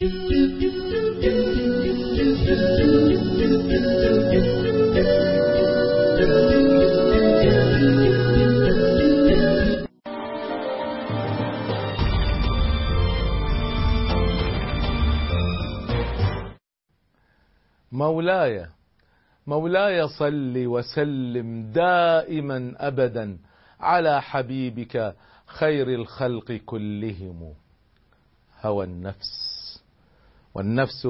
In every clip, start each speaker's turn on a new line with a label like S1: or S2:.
S1: مولاي مولاي صل وسلم دائما ابدا على حبيبك خير الخلق كلهم هوى النفس. والنفس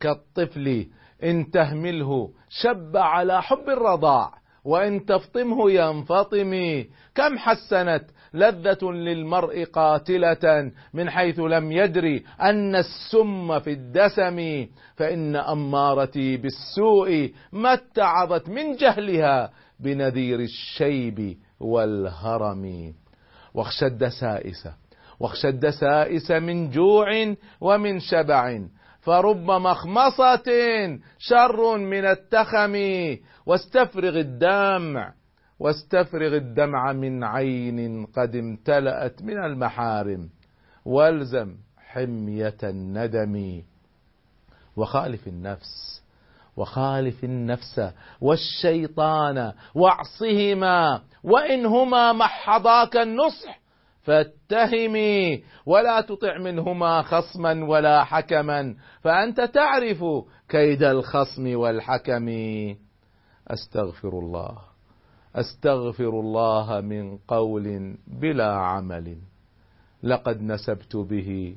S1: كالطفل إن تهمله شب على حب الرضاع وإن تفطمه ينفطم. كم حسنت لذة للمرء قاتلة من حيث لم يدري أن السم في الدسم. فإن أمارتي بالسوء ما اتعظت من جهلها بنذير الشيب والهرم. واخشى الدسائس واخشى الدسائس من جوع ومن شبع. فرب مخمصة شر من التخم واستفرغ الدمع واستفرغ الدمع من عين قد امتلأت من المحارم والزم حمية الندم. وخالف النفس وخالف النفس والشيطان واعصهما وإنهما محضاك النصح. فاتهمي ولا تطع منهما خصما ولا حكما فأنت تعرف كيد الخصم والحكم. أستغفر الله أستغفر الله من قول بلا عمل. لقد نسبت به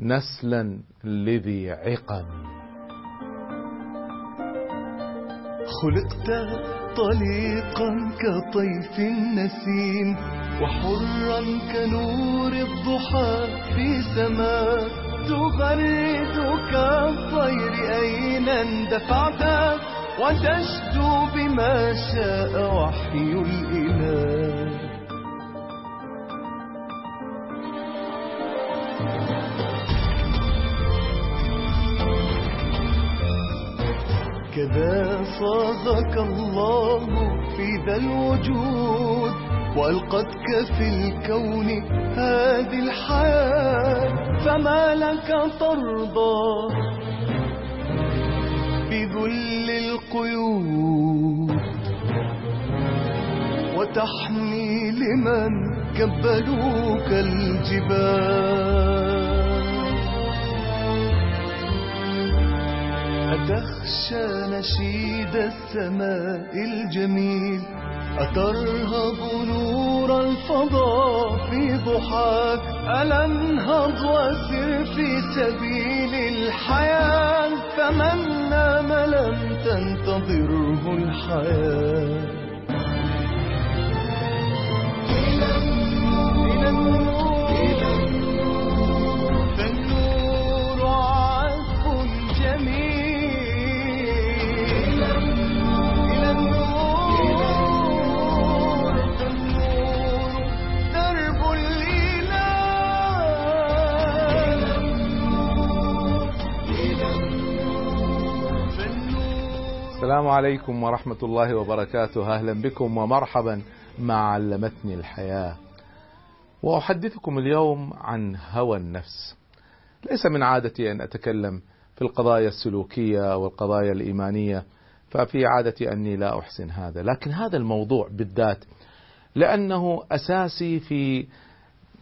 S1: نسلا لذي عقم.
S2: خلقت طليقا كطيف النسيم وحرا كنور الضحى في سماء تغرد كالطير أين اندفعت؟ وتشدو بما شاء وحي الإله. كذا صاغك الله في ذا الوجود. وألقتك في الكون هذه الحياة فما لك ترضى؟ بذل القيود وتحمي لمن كبلوك الجبال. أتخشى نشيد السماء الجميل أترهب نور الفضاء في ضحاك ألا انهض وسر في سبيل الحياة؟ فمن نام لم تنتظره الحياة. إلى
S1: السلام عليكم ورحمة الله وبركاته. أهلا بكم ومرحبا مع علمتني الحياة. وأحدثكم اليوم عن هوى النفس. ليس من عادتي أن أتكلم في القضايا السلوكية والقضايا الإيمانية ففي عادتي أني لا أحسن هذا. لكن هذا الموضوع بالذات لأنه أساسي في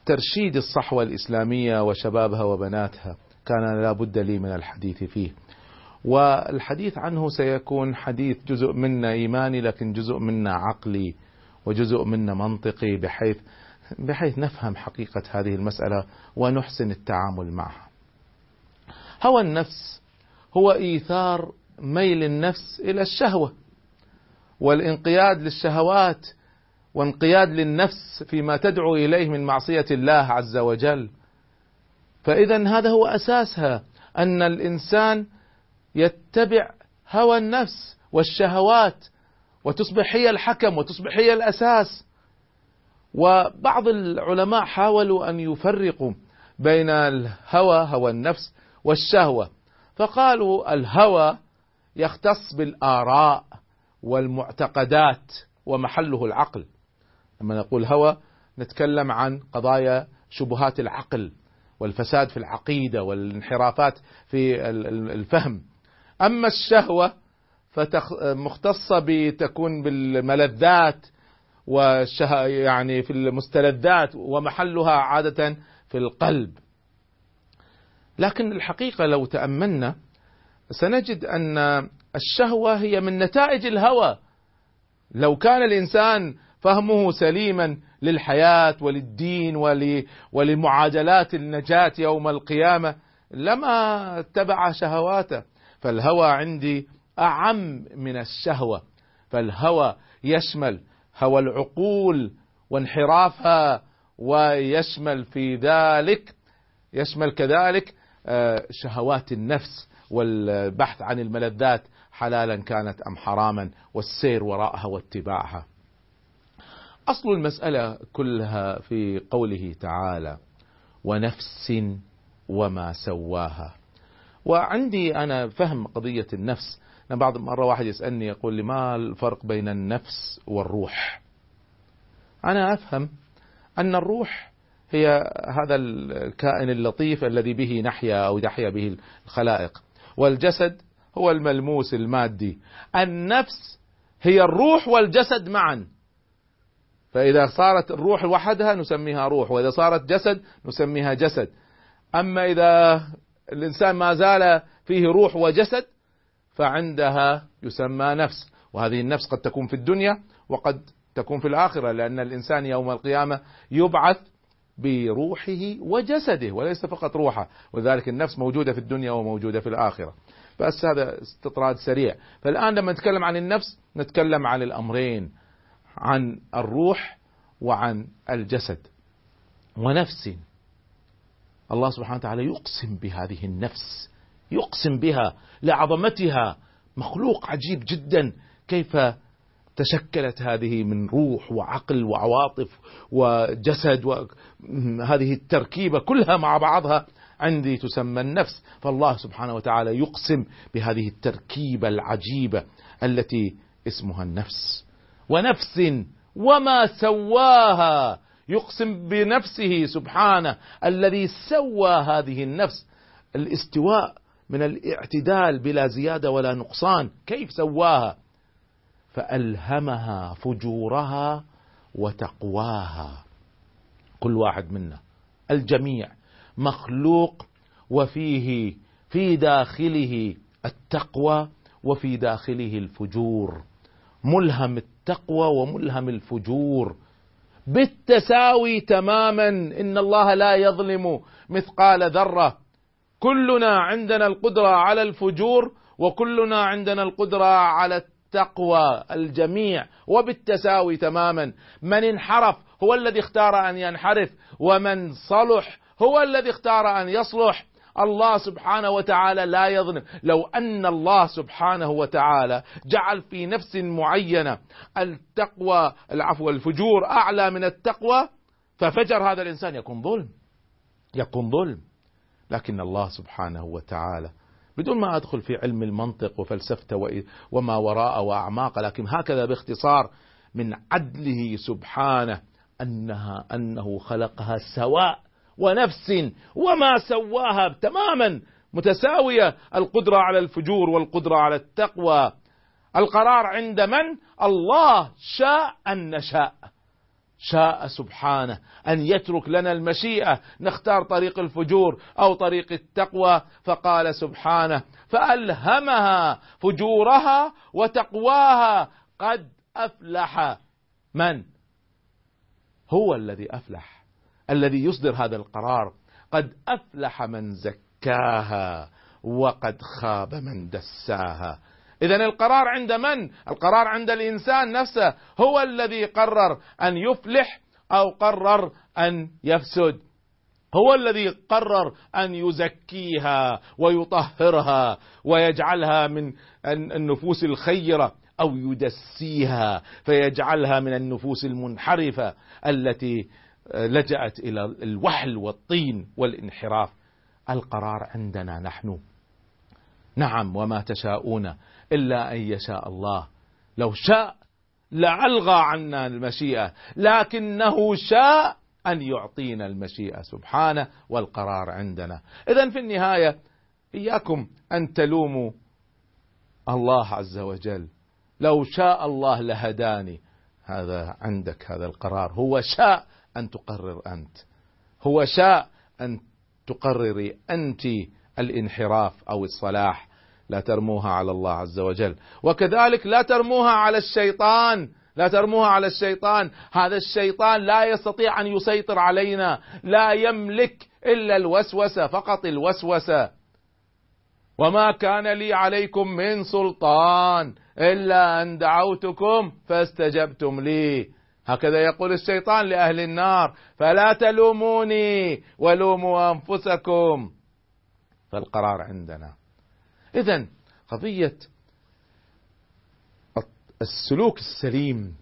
S1: ترشيد الصحوة الإسلامية وشبابها وبناتها. كان لا بد لي من الحديث فيه. والحديث عنه سيكون حديث جزء منا إيماني لكن جزء منا عقلي وجزء منا منطقي بحيث بحيث نفهم حقيقة هذه المسألة ونحسن التعامل معها. هوى النفس هو إيثار ميل النفس إلى الشهوة والانقياد للشهوات وانقياد للنفس فيما تدعو إليه من معصية الله عز وجل. فإذا هذا هو أساسها أن الإنسان يتبع هوى النفس والشهوات وتصبح هي الحكم وتصبح هي الأساس. وبعض العلماء حاولوا أن يفرقوا بين الهوى هوى النفس والشهوة. فقالوا الهوى يختص بالآراء والمعتقدات ومحله العقل. لما نقول هوى نتكلم عن قضايا شبهات العقل والفساد في العقيدة والانحرافات في ال- ال- الفهم. أما الشهوة فمختصة بتكون بالملذات والشه يعني في المستلذات ومحلها عادة في القلب. لكن الحقيقة لو تأملنا سنجد أن الشهوة هي من نتائج الهوى. لو كان الإنسان فهمه سليما للحياة وللدين ول- ولمعادلات النجاة يوم القيامة لما اتبع شهواته. فالهوى عندي أعم من الشهوة فالهوى يشمل هوى العقول وانحرافها ويشمل في ذلك يشمل كذلك آه، شهوات النفس والبحث عن الملذات حلالا كانت أم حراما والسير وراءها واتباعها. أصل المسألة كلها في قوله تعالى: ونفس وما سواها. وعندي أنا فهم قضية النفس، أنا بعض مرة واحد يسألني يقول لي ما الفرق بين النفس والروح؟ أنا أفهم أن الروح هي هذا الكائن اللطيف الذي به نحيا أو تحيا به الخلائق والجسد هو الملموس المادي. النفس هي الروح والجسد معا. فإذا صارت الروح وحدها نسميها روح وإذا صارت جسد نسميها جسد. أما إذا الإنسان ما زال فيه روح وجسد فعندها يسمى نفس. وهذه النفس قد تكون في الدنيا وقد تكون في الآخرة لأن الإنسان يوم القيامة يبعث بروحه وجسده وليس فقط روحه. وذلك النفس موجودة في الدنيا وموجودة في الآخرة. بس هذا استطراد سريع. فالآن لما نتكلم عن النفس نتكلم عن الأمرين عن الروح وعن الجسد. ونفس. الله سبحانه وتعالى يقسم بهذه النفس يقسم بها لعظمتها. مخلوق عجيب جدا. كيف تشكلت هذه من روح وعقل وعواطف وجسد وهذه التركيبة كلها مع بعضها عندي تسمى النفس. فالله سبحانه وتعالى يقسم بهذه التركيبة العجيبة التي اسمها النفس. ونفس وما سواها. يقسم بنفسه سبحانه الذي سوى هذه النفس. الاستواء من الاعتدال بلا زيادة ولا نقصان. كيف سواها؟ فألهمها فجورها وتقواها. كل واحد منا الجميع مخلوق وفيه في داخله التقوى وفي داخله الفجور. ملهم التقوى وملهم الفجور. بالتساوي تماما. إن الله لا يظلم مثقال ذرة. كلنا عندنا القدرة على الفجور وكلنا عندنا القدرة على التقوى الجميع. وبالتساوي تماما. من انحرف هو الذي اختار أن ينحرف ومن صلح هو الذي اختار أن يصلح. الله سبحانه وتعالى لا يظلم. لو أن الله سبحانه وتعالى جعل في نفس معينة التقوى العفو الفجور أعلى من التقوى ففجر هذا الإنسان. يكون ظلم. يكون ظلم. لكن الله سبحانه وتعالى بدون ما أدخل في علم المنطق وفلسفته وما وراء وأعماق لكن هكذا باختصار من عدله سبحانه أنها أنه خلقها سواء ونفس وما سواها تماما متساوية القدرة على الفجور والقدرة على التقوى. القرار عند من؟ الله. شاء أن نشاء. شاء سبحانه أن يترك لنا المشيئة. نختار طريق الفجور أو طريق التقوى. فقال سبحانه فألهمها فجورها وتقواها. قد أفلح. من؟ هو الذي أفلح. الذي يصدر هذا القرار قد أفلح من زكاها وقد خاب من دساها. اذا القرار عند من؟ القرار عند الإنسان نفسه. هو الذي قرر أن يفلح أو قرر أن يفسد. هو الذي قرر أن يزكيها ويطهرها ويجعلها من النفوس الخيرة أو يدسيها فيجعلها من النفوس المنحرفة التي لجأت إلى الوحل والطين والانحراف. القرار عندنا نحن. نعم وما تشاءون إلا أن يشاء الله. لو شاء لألغى عنا المشيئة لكنه شاء أن يعطينا المشيئة. سبحانه والقرار عندنا. إذا في النهاية إياكم أن تلوموا الله عز وجل. لو شاء الله لهداني. هذا عندك هذا القرار. هو شاء أن تقرر أنت. هو شاء أن تقرري أنت الانحراف أو الصلاح. لا ترموها على الله عز وجل. وكذلك لا ترموها على الشيطان. لا ترموها على الشيطان. هذا الشيطان لا يستطيع أن يسيطر علينا. لا يملك إلا الوسوسة فقط الوسوسة. وما كان لي عليكم من سلطان إلا أن دعوتكم فاستجبتم لي. هكذا يقول الشيطان لأهل النار فلا تلوموني ولوموا أنفسكم. فالقرار عندنا. إذا قضية السلوك السليم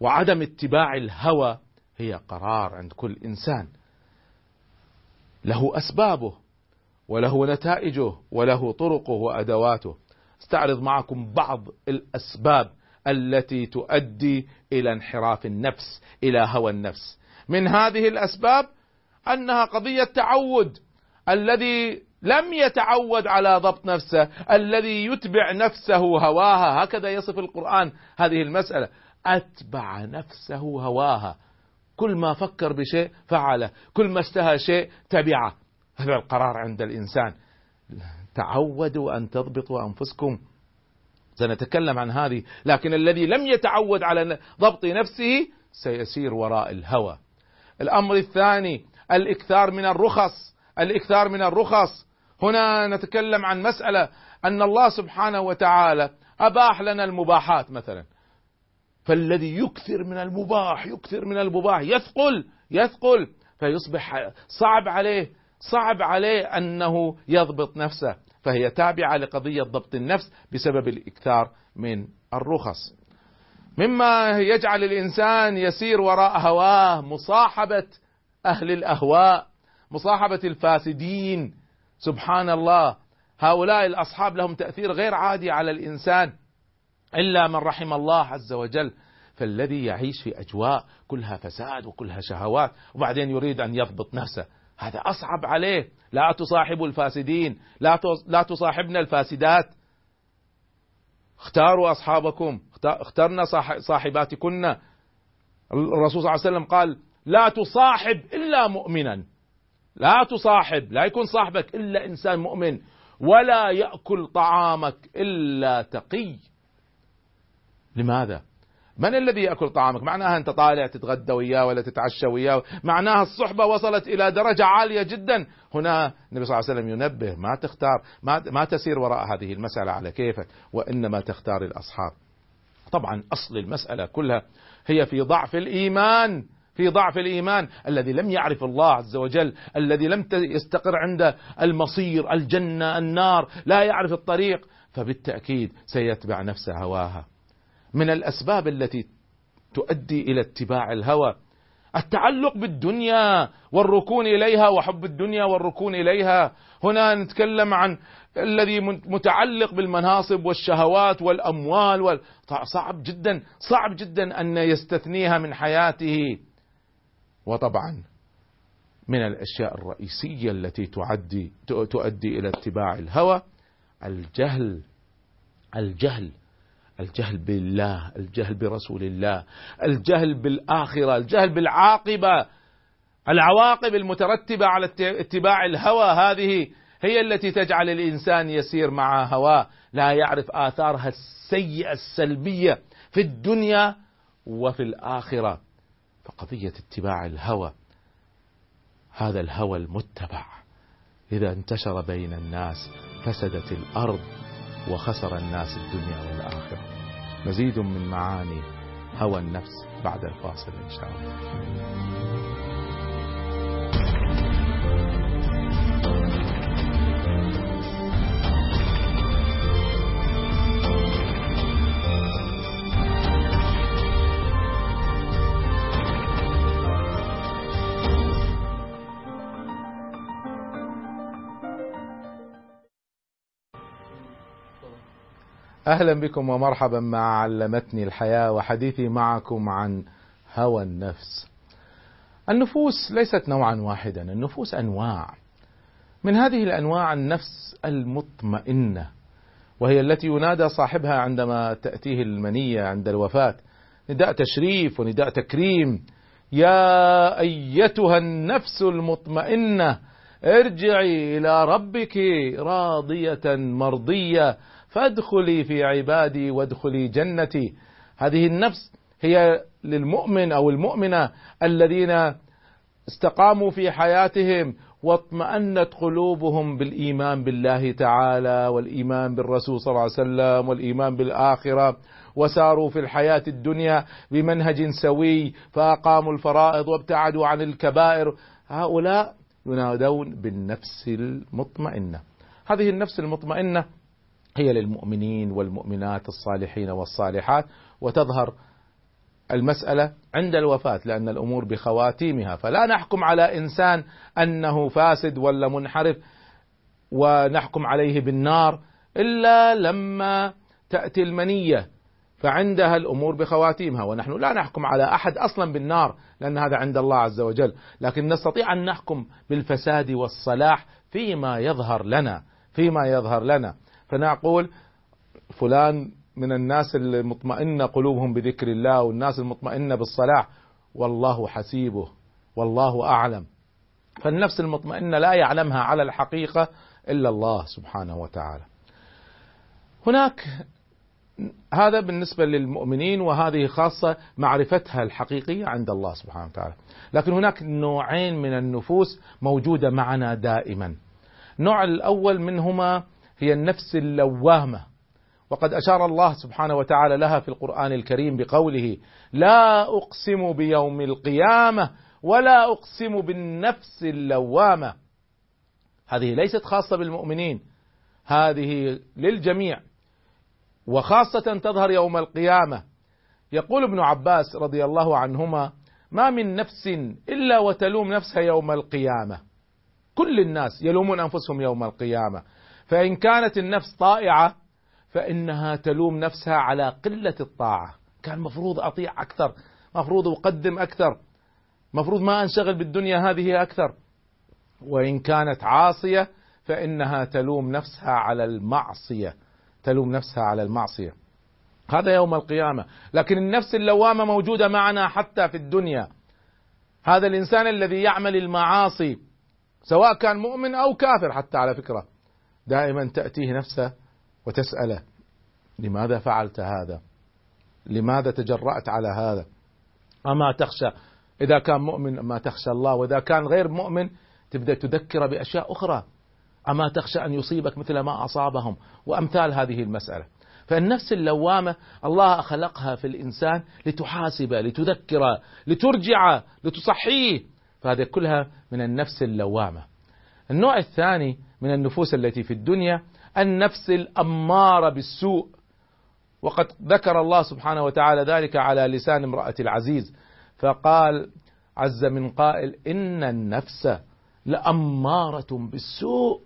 S1: وعدم اتباع الهوى هي قرار عند كل إنسان. له أسبابه وله نتائجه وله طرقه وأدواته. استعرض معكم بعض الأسباب التي تؤدي إلى انحراف النفس إلى هوى النفس. من هذه الأسباب أنها قضية تعود. الذي لم يتعود على ضبط نفسه الذي يتبع نفسه هواها. هكذا يصف القرآن هذه المسألة. أتبع نفسه هواها. كل ما فكر بشيء فعله كل ما اشتهى شيء تبعه. هذا القرار عند الإنسان. تعودوا أن تضبطوا أنفسكم. سنتكلم عن هذه لكن الذي لم يتعود على ضبط نفسه سيسير وراء الهوى. الأمر الثاني الإكثار من الرخص الإكثار من الرخص. هنا نتكلم عن مسألة أن الله سبحانه وتعالى أباح لنا المباحات مثلا. فالذي يكثر من المباح يكثر من المباح يثقل يثقل فيصبح صعب عليه صعب عليه أنه يضبط نفسه فهي تابعة لقضية ضبط النفس بسبب الإكثار من الرخص. مما يجعل الإنسان يسير وراء هواه مصاحبة أهل الأهواء مصاحبة الفاسدين. سبحان الله هؤلاء الأصحاب لهم تأثير غير عادي على الإنسان إلا من رحم الله عز وجل. فالذي يعيش في أجواء كلها فساد وكلها شهوات وبعدين يريد أن يضبط نفسه. هذا أصعب عليه. لا تصاحبوا الفاسدين لا لا تصاحبنا الفاسدات. اختاروا أصحابكم اخترنا صاحباتكن. الرسول صلى الله عليه وسلم قال لا تصاحب إلا مؤمنا. لا تصاحب لا يكون صاحبك إلا إنسان مؤمن. ولا يأكل طعامك إلا تقي. لماذا؟ من الذي يأكل طعامك؟ معناها أنت طالع تتغدى وياه ولا تتعشى وياه. معناها الصحبة وصلت إلى درجة عالية جدا. هنا النبي صلى الله عليه وسلم ينبه ما تختار ما, ما تسير وراء هذه المسألة على كيفك وإنما تختار الأصحاب. طبعا أصل المسألة كلها هي في ضعف الإيمان في ضعف الإيمان. الذي لم يعرف الله عز وجل الذي لم يستقر عنده المصير الجنة النار لا يعرف الطريق فبالتأكيد سيتبع نفسه هواها. من الأسباب التي تؤدي إلى اتباع الهوى. التعلق بالدنيا والركون إليها وحب الدنيا والركون إليها. هنا نتكلم عن الذي متعلق بالمناصب والشهوات والأموال وال... صعب جدا صعب جدا أن يستثنيها من حياته. وطبعا من الأشياء الرئيسية التي تعدي تؤدي إلى اتباع الهوى الجهل. الجهل الجهل بالله الجهل برسول الله الجهل بالآخرة الجهل بالعاقبة العواقب المترتبة على اتباع الهوى هذه هي التي تجعل الإنسان يسير مع هواه لا يعرف آثارها السيئة السلبية في الدنيا وفي الآخرة. فقضية اتباع الهوى هذا الهوى المتبع. إذا انتشر بين الناس فسدت الأرض. وخسر الناس الدنيا والآخرة. مزيد من معاني هوى النفس بعد الفاصل إن شاء الله. أهلا بكم ومرحبا مع علمتني الحياة وحديثي معكم عن هوى النفس. النفوس ليست نوعا واحدا النفوس أنواع. من هذه الأنواع النفس المطمئنة وهي التي ينادى صاحبها عندما تأتيه المنية عند الوفاة. نداء تشريف ونداء تكريم يا أيتها النفس المطمئنة ارجعي إلى ربك راضية مرضية. فادخلي في عبادي وادخلي جنتي. هذه النفس هي للمؤمن أو المؤمنة الذين استقاموا في حياتهم واطمأنت قلوبهم بالإيمان بالله تعالى والإيمان بالرسول صلى الله عليه وسلم والإيمان بالآخرة وساروا في الحياة الدنيا بمنهج سوي فأقاموا الفرائض وابتعدوا عن الكبائر. هؤلاء ينادون بالنفس المطمئنة. هذه النفس المطمئنة هي للمؤمنين والمؤمنات الصالحين والصالحات وتظهر المسألة عند الوفاة لأن الأمور بخواتيمها. فلا نحكم على إنسان أنه فاسد ولا منحرف ونحكم عليه بالنار إلا لما تأتي المنية فعندها الأمور بخواتيمها. ونحن لا نحكم على أحد أصلا بالنار لأن هذا عند الله عز وجل. لكن نستطيع أن نحكم بالفساد والصلاح فيما يظهر لنا فيما يظهر لنا. فنقول فلان من الناس المطمئنة قلوبهم بذكر الله والناس المطمئنة بالصلاح. والله حسيبه والله أعلم. فالنفس المطمئنة لا يعلمها على الحقيقة إلا الله سبحانه وتعالى. هناك هذا بالنسبة للمؤمنين وهذه خاصة معرفتها الحقيقية عند الله سبحانه وتعالى. لكن هناك نوعين من النفوس موجودة معنا دائما. النوع الأول منهما هي النفس اللوامة. وقد أشار الله سبحانه وتعالى لها في القرآن الكريم بقوله لا أقسم بيوم القيامة ولا أقسم بالنفس اللوامة. هذه ليست خاصة بالمؤمنين هذه للجميع. وخاصة تظهر يوم القيامة. يقول ابن عباس رضي الله عنهما ما من نفس إلا وتلوم نفسها يوم القيامة. كل الناس يلومون أنفسهم يوم القيامة. فإن كانت النفس طائعة فإنها تلوم نفسها على قلة الطاعة. كان مفروض أطيع أكثر مفروض أقدم أكثر مفروض ما أنشغل بالدنيا هذه أكثر. وإن كانت عاصية فإنها تلوم نفسها على المعصية تلوم نفسها على المعصية. هذا يوم القيامة. لكن النفس اللوامة موجودة معنا حتى في الدنيا. هذا الإنسان الذي يعمل المعاصي سواء كان مؤمن أو كافر حتى على فكرة. دائما تأتيه نفسه وتسأله لماذا فعلت هذا؟ لماذا تجرأت على هذا؟ أما تخشى إذا كان مؤمن ما تخشى الله وإذا كان غير مؤمن تبدأ تذكر بأشياء أخرى. أما تخشى أن يصيبك مثل ما أصابهم؟ وأمثال هذه المسألة. فالنفس اللوامة الله خلقها في الإنسان لتحاسبه لتذكره لترجعه لتصحيه. فهذه كلها من النفس اللوامة. النوع الثاني من النفوس التي في الدنيا النفس الأمارة بالسوء. وقد ذكر الله سبحانه وتعالى ذلك على لسان امرأة العزيز فقال عز من قائل إن النفس لأمارة بالسوء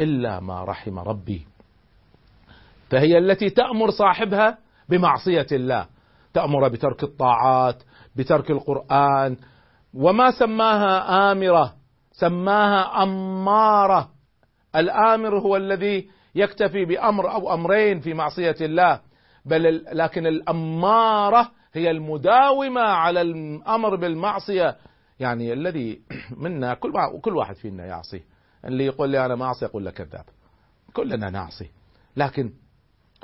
S1: إلا ما رحم ربي. فهي التي تأمر صاحبها بمعصية الله تأمر بترك الطاعات بترك القرآن وما سماها آمرة سماها أمارة. الآمر هو الذي يكتفي بأمر أو أمرين في معصية الله. بل لكن الأمارة هي المداومة على الأمر بالمعصية. يعني الذي منا كل كل واحد فينا يعصي. اللي يقول لي أنا ما أعصي أقول له كذاب. كلنا نعصي. لكن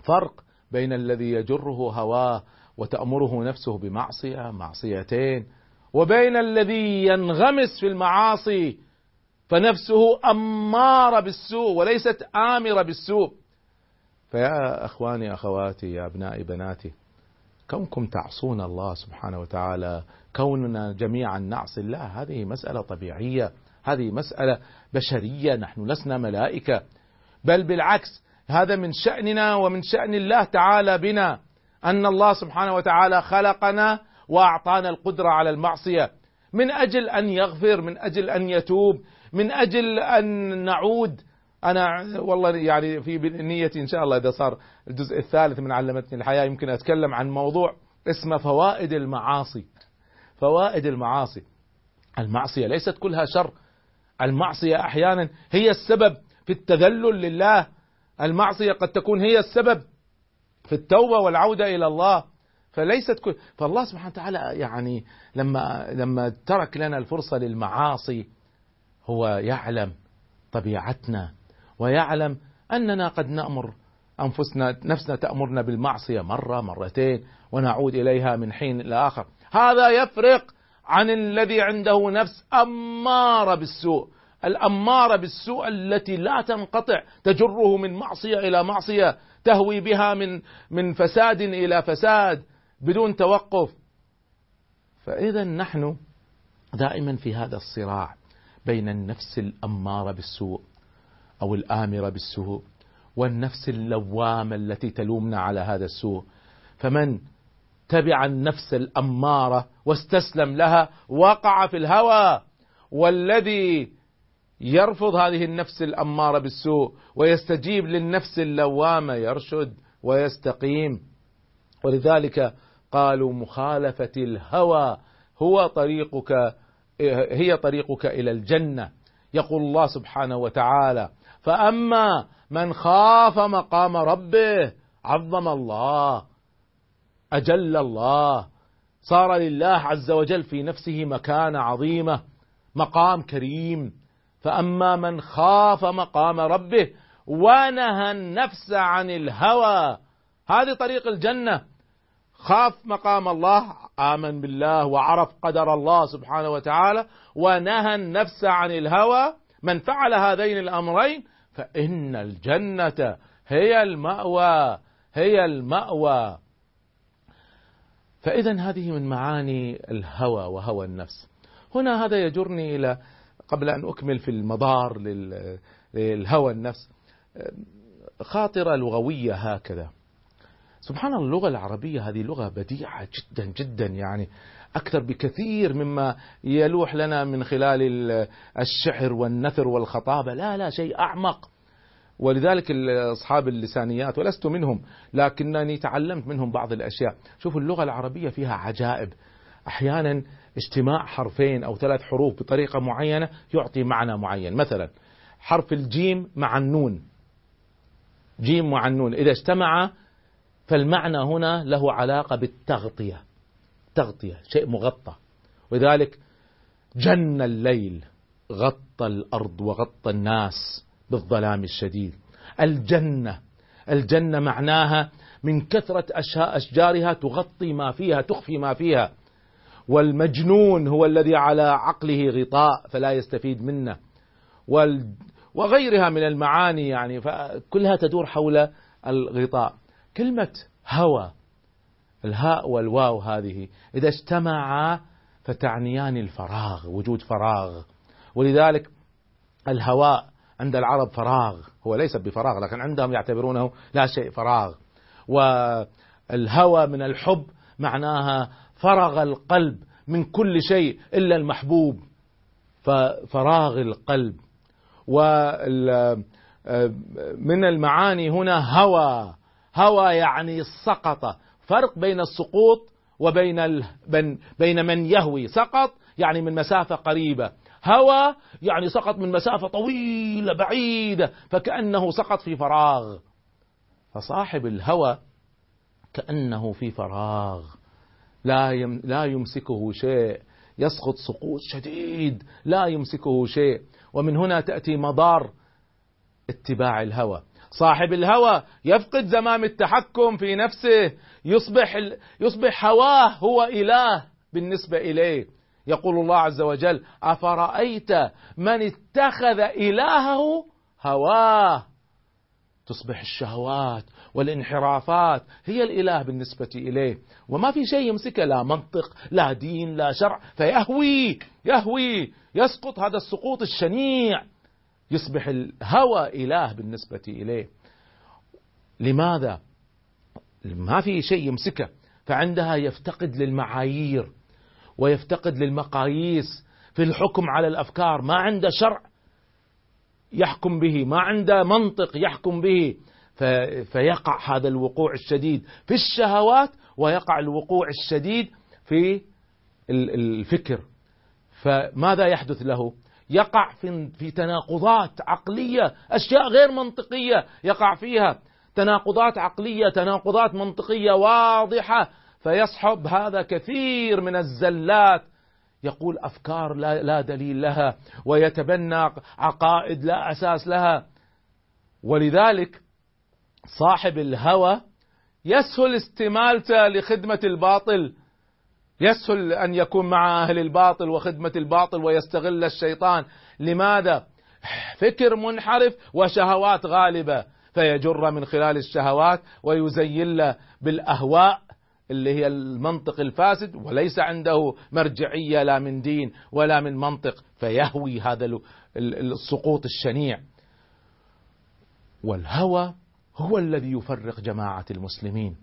S1: فرق بين الذي يجره هواه وتأمره نفسه بمعصية معصيتين وبين الذي ينغمس في المعاصي فنفسه أمارة بالسوء وليست آمرة بالسوء. فيا أخواني أخواتي يا أبنائي بناتي كونكم تعصون الله سبحانه وتعالى كوننا جميعا نعصي الله هذه مسألة طبيعية هذه مسألة بشرية نحن لسنا ملائكة. بل بالعكس هذا من شأننا ومن شأن الله تعالى بنا أن الله سبحانه وتعالى خلقنا وأعطانا القدرة على المعصية. من أجل أن يغفر من أجل أن يتوب من أجل أن نعود. أنا والله يعني في نيتي إن شاء الله إذا صار الجزء الثالث من علمتني الحياة يمكن أتكلم عن موضوع اسمه فوائد المعاصي. فوائد المعاصي. المعصية ليست كلها شر. المعصية أحيانا هي السبب في التذلل لله. المعصية قد تكون هي السبب في التوبة والعودة إلى الله. فليست كل فالله سبحانه وتعالى يعني لما لما ترك لنا الفرصة للمعاصي هو يعلم طبيعتنا ويعلم أننا قد نأمر أنفسنا نفسنا تأمرنا بالمعصية مرة مرتين ونعود إليها من حين لآخر هذا يفرق عن الذي عنده نفس أمارة بالسوء. الأمارة بالسوء التي لا تنقطع تجره من معصية إلى معصية تهوي بها من من فساد إلى فساد بدون توقف. فإذا نحن دائما في هذا الصراع. بين النفس الأمارة بالسوء أو الآمرة بالسوء والنفس اللوامة التي تلومنا على هذا السوء. فمن تبع النفس الأمارة واستسلم لها وقع في الهوى والذي يرفض هذه النفس الأمارة بالسوء ويستجيب للنفس اللوامة يرشد ويستقيم. ولذلك قالوا مخالفة الهوى هو طريقك هي طريقك إلى الجنة. يقول الله سبحانه وتعالى فأما من خاف مقام ربه عظم الله أجل الله صار لله عز وجل في نفسه مكانة عظيمة مقام كريم. فأما من خاف مقام ربه ونهى النفس عن الهوى هذه طريق الجنة. خاف مقام الله آمن بالله وعرف قدر الله سبحانه وتعالى ونهى النفس عن الهوى. من فعل هذين الأمرين فإن الجنة هي المأوى هي المأوى. فإذا هذه من معاني الهوى وهوى النفس. هنا هذا يجرني إلى قبل أن أكمل في المضار للهوى النفس. خاطرة لغوية هكذا. سبحان الله اللغة العربية هذه لغة بديعة جدا جدا يعني أكثر بكثير مما يلوح لنا من خلال الشعر والنثر والخطابة. لا لا شيء أعمق. ولذلك أصحاب اللسانيات ولست منهم لكنني تعلمت منهم بعض الأشياء. شوفوا اللغة العربية فيها عجائب. أحيانا اجتماع حرفين أو ثلاث حروف بطريقة معينة يعطي معنى معين. مثلا حرف الجيم مع النون. جيم مع النون. إذا اجتمع فالمعنى هنا له علاقة بالتغطية. تغطية شيء مغطى. ولذلك جن الليل غطى الأرض وغطى الناس بالظلام الشديد. الجنة الجنة معناها من كثرة أشجارها تغطي ما فيها تخفي ما فيها. والمجنون هو الذي على عقله غطاء فلا يستفيد منه. وغيرها من المعاني يعني فكلها تدور حول الغطاء. كلمة هوى. الهاء والواو هذه إذا اجتمعا فتعنيان الفراغ وجود فراغ. ولذلك الهواء عند العرب فراغ. هو ليس بفراغ لكن عندهم يعتبرونه لا شيء فراغ. والهوى من الحب معناها فرغ القلب من كل شيء إلا المحبوب. ففراغ القلب. ومن المعاني هنا هوى. هوى يعني سقط. فرق بين السقوط وبين ال... بين من يهوي سقط يعني من مسافة قريبة. هوى يعني سقط من مسافة طويلة بعيدة فكأنه سقط في فراغ. فصاحب الهوى كأنه في فراغ. لا يم... لا يمسكه شيء. يسقط سقوط شديد لا يمسكه شيء. ومن هنا تأتي مضار اتباع الهوى. صاحب الهوى يفقد زمام التحكم في نفسه يصبح يصبح هواه هو إله بالنسبة إليه. يقول الله عز وجل أفرأيت من اتخذ إلهه هواه؟ تصبح الشهوات والانحرافات هي الإله بالنسبة إليه. وما في شيء يمسكه لا منطق لا دين لا شرع فيهوي يهوي يسقط هذا السقوط الشنيع. يصبح الهوى إله بالنسبة إليه. لماذا؟ ما في شيء يمسكه فعندها يفتقد للمعايير ويفتقد للمقاييس في الحكم على الأفكار. ما عنده شرع يحكم به ما عنده منطق يحكم به. فيقع هذا الوقوع الشديد في الشهوات ويقع الوقوع الشديد في الفكر. فماذا يحدث له؟ يقع في في تناقضات عقلية أشياء غير منطقية يقع فيها. تناقضات عقلية تناقضات منطقية واضحة. فيصحب هذا كثير من الزلات. يقول أفكار لا, لا دليل لها ويتبنى عقائد لا أساس لها. ولذلك صاحب الهوى يسهل استمالته لخدمة الباطل. يسهل أن يكون مع أهل الباطل وخدمة الباطل ويستغل الشيطان. لماذا؟ فكر منحرف وشهوات غالبة. فيجر من خلال الشهوات ويزين له بالأهواء اللي هي المنطق الفاسد وليس عنده مرجعية لا من دين ولا من منطق. فيهوي هذا السقوط الشنيع. والهوى هو الذي يفرق جماعة المسلمين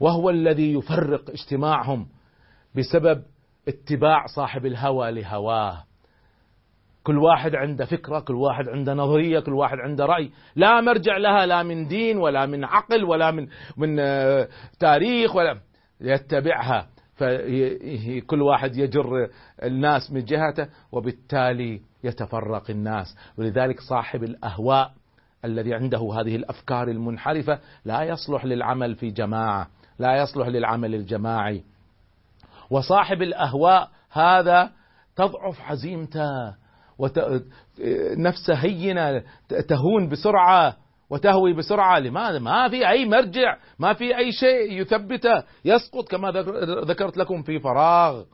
S1: وهو الذي يفرق اجتماعهم. بسبب اتباع صاحب الهوى لهواه. كل واحد عنده فكرة كل واحد عنده نظرية كل واحد عنده رأي. لا مرجع لها لا من دين ولا من عقل ولا من من تاريخ ولا يتبعها. فكل واحد يجر الناس من جهته وبالتالي يتفرق الناس. ولذلك صاحب الأهواء الذي عنده هذه الأفكار المنحرفة لا يصلح للعمل في جماعة لا يصلح للعمل الجماعي. وصاحب الأهواء هذا تضعف عزيمته ونفسه هينة تهون بسرعة وتهوي بسرعة. لماذا؟ ما في أي مرجع ما في أي شيء يثبته يسقط كما ذكرت لكم في فراغ.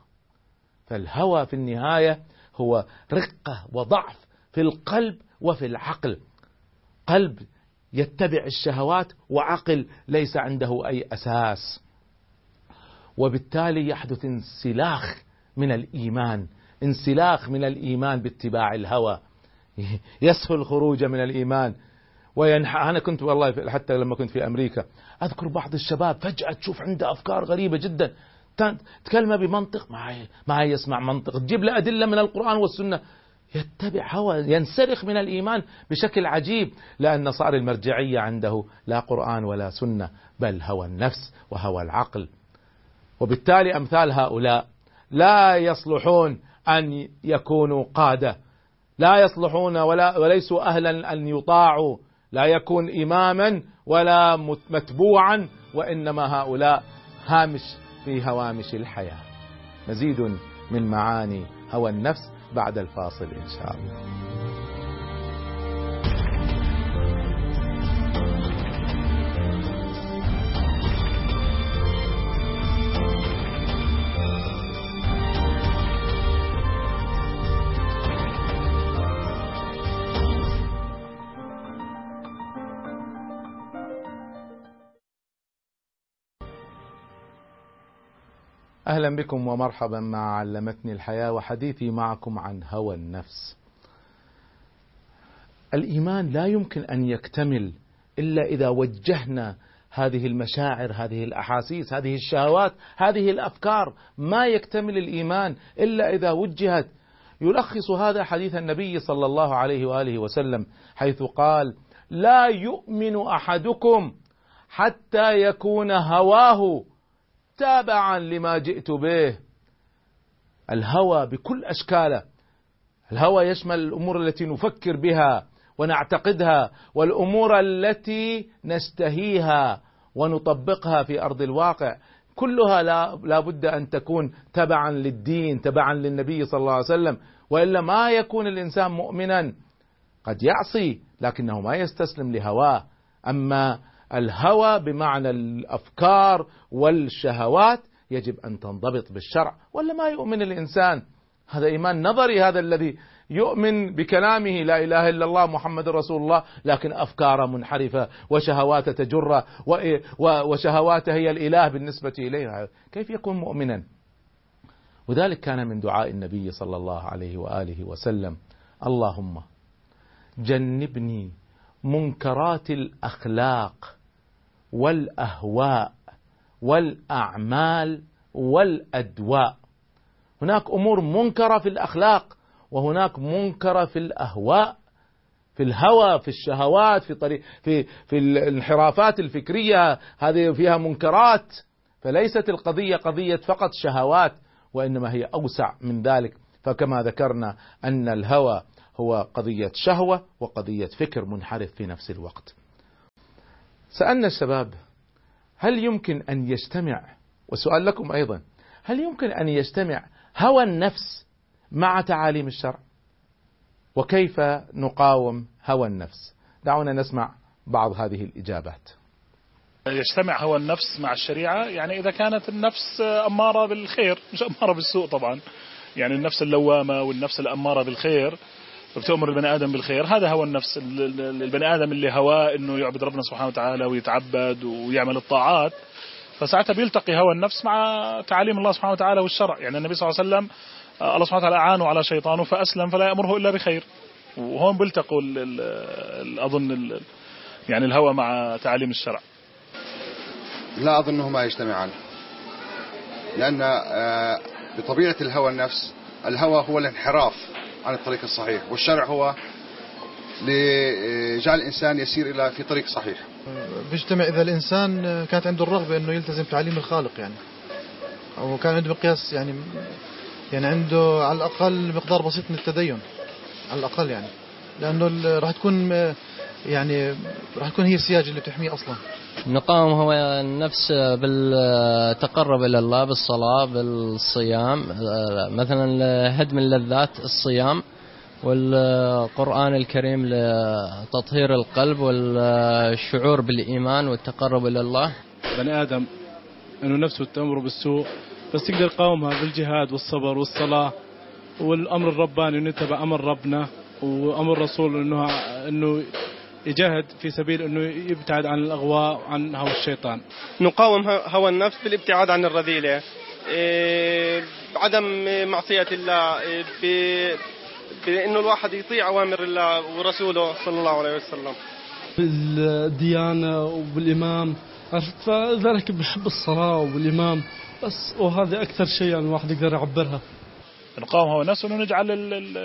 S1: فالهوى في النهاية هو رقة وضعف في القلب وفي العقل. قلب يتبع الشهوات وعقل ليس عنده أي أساس. وبالتالي يحدث انسلاخ من الإيمان انسلاخ من الإيمان باتباع الهوى. يسهل الخروج من الإيمان. وينح... أنا كنت والله حتى لما كنت في أمريكا أذكر بعض الشباب فجأة تشوف عنده أفكار غريبة جدا. تكلمه بمنطق ما ما يسمع منطق. تجيب له أدلة من القرآن والسنة. يتبع هوى ينسلخ من الإيمان بشكل عجيب لأن صار المرجعية عنده لا قرآن ولا سنة بل هوى النفس وهوى العقل. وبالتالي أمثال هؤلاء لا يصلحون أن يكونوا قادة. لا يصلحون ولا وليسوا أهلا أن يطاعوا. لا يكون إماما ولا متبوعا وإنما هؤلاء هامش في هوامش الحياة. مزيد من معاني هوى النفس بعد الفاصل إن شاء الله. أهلا بكم ومرحبا مع علمتني الحياة وحديثي معكم عن هوى النفس. الإيمان لا يمكن أن يكتمل إلا إذا وجهنا هذه المشاعر، هذه الأحاسيس، هذه الشهوات، هذه الأفكار، ما يكتمل الإيمان إلا إذا وجهت. يلخص هذا حديث النبي صلى الله عليه وآله وسلم حيث قال: لا يؤمن أحدكم حتى يكون هواه تابعا لما جئت به. الهوى بكل أشكاله. الهوى يشمل الأمور التي نفكر بها ونعتقدها والأمور التي نشتهيها ونطبقها في أرض الواقع. كلها لا, بد أن تكون تبعا للدين تبعا للنبي صلى الله عليه وسلم. وإلا ما يكون الإنسان مؤمنا قد يعصي لكنه ما يستسلم لهواه. أما الهوى بمعنى الأفكار والشهوات يجب أن تنضبط بالشرع ولا ما يؤمن الإنسان؟ هذا إيمان نظري هذا الذي يؤمن بكلامه لا إله إلا الله محمد رسول الله لكن افكاره منحرفة وشهواته تجره وشهواته هي الإله بالنسبة اليه كيف يكون مؤمنا؟ وذلك كان من دعاء النبي صلى الله عليه وآله وسلم. اللهم جنبني منكرات الأخلاق والأهواء والأعمال والأدواء. هناك أمور منكرة في الأخلاق وهناك منكرة في الأهواء في الهوى في الشهوات في طريق في في الانحرافات الفكرية هذه فيها منكرات. فليست القضية قضية فقط شهوات وإنما هي أوسع من ذلك. فكما ذكرنا أن الهوى هو قضية شهوة وقضية فكر منحرف في نفس الوقت. سألنا الشباب هل يمكن أن يجتمع وسؤال لكم أيضا هل يمكن أن يجتمع هوى النفس مع تعاليم الشرع؟ وكيف نقاوم هوى النفس؟ دعونا نسمع بعض هذه الإجابات.
S3: يجتمع هوى النفس مع الشريعة؟ يعني إذا كانت النفس أمارة بالخير مش أمارة بالسوء طبعا. يعني النفس اللوامة والنفس الأمارة بالخير بتأمر البني آدم بالخير. هذا هو النفس البني آدم اللي هواه أنه يعبد ربنا سبحانه وتعالى ويتعبد ويعمل الطاعات. فساعتها بيلتقي هوى النفس مع تعاليم الله سبحانه وتعالى والشرع. يعني النبي صلى الله عليه وسلم الله سبحانه وتعالى أعانه على شيطانه فأسلم فلا يأمره إلا بخير. وهون بيلتقوا أظن يعني الهوى مع تعاليم الشرع.
S4: لا أظنهما يجتمعان. لأن آه، بطبيعة الهوى النفس الهوى هو الانحراف. عن الطريق الصحيح. والشرع هو لجعل الإنسان يسير إلى في طريق صحيح.
S5: بيجتمع إذا الإنسان كانت عنده الرغبة أنه يلتزم تعاليم الخالق يعني. أو كان عنده مقياس يعني يعني عنده على الأقل مقدار بسيط من التدين. على الأقل يعني. لأنه راح تكون يعني راح تكون هي السياج اللي بتحميه أصلا.
S6: نقاوم هو النفس بالتقرب إلى الله بالصلاة بالصيام. مثلا هدم اللذات الصيام والقرآن الكريم لتطهير القلب والشعور بالإيمان والتقرب إلى الله.
S7: بني آدم أنه نفسه تأمره بالسوء بس يقدر يقاومها بالجهاد والصبر والصلاة. والأمر الرباني أنه يتبع أمر ربنا وأمر رسول أنه أنه يجاهد في سبيل أنه يبتعد عن الأغواء وعن هوى الشيطان.
S8: نقاوم هوى النفس بالابتعاد عن الرذيلة. إيه، بعدم معصية الله إيه، ب- بأنه الواحد يطيع أوامر الله ورسوله صلى الله عليه وسلم.
S9: بالديانة وبالإمام. عرفت؟ فذلك بحب الصلاة والإمام بس وهذا أكثر شيء يعني الواحد يقدر يعبرها.
S3: نقاوم هوى النفس انه نجعل ال- ال-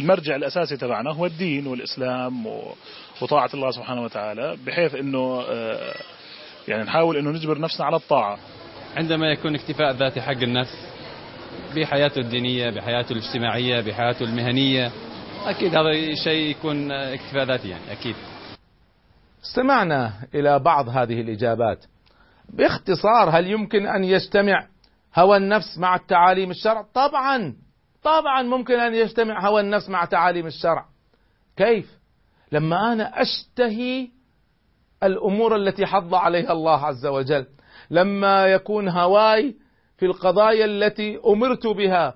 S3: المرجع الأساسي تبعنا هو الدين والإسلام و- وطاعة الله سبحانه وتعالى بحيث إنه آه، يعني نحاول إنه نجبر نفسنا على الطاعة.
S10: عندما يكون اكتفاء ذاتي حق النفس بحياته الدينية بحياته الاجتماعية بحياته المهنية أكيد هذا شيء يكون اكتفاء ذاتي يعني أكيد.
S1: استمعنا إلى بعض هذه الإجابات. باختصار هل يمكن أن يجتمع هوى النفس مع التعاليم الشرع؟ طبعا طبعا ممكن أن يجتمع هوى النفس مع تعاليم الشرع. كيف؟ لما أنا أشتهي الأمور التي حض عليها الله عز وجل لما يكون هواي في القضايا التي أمرت بها.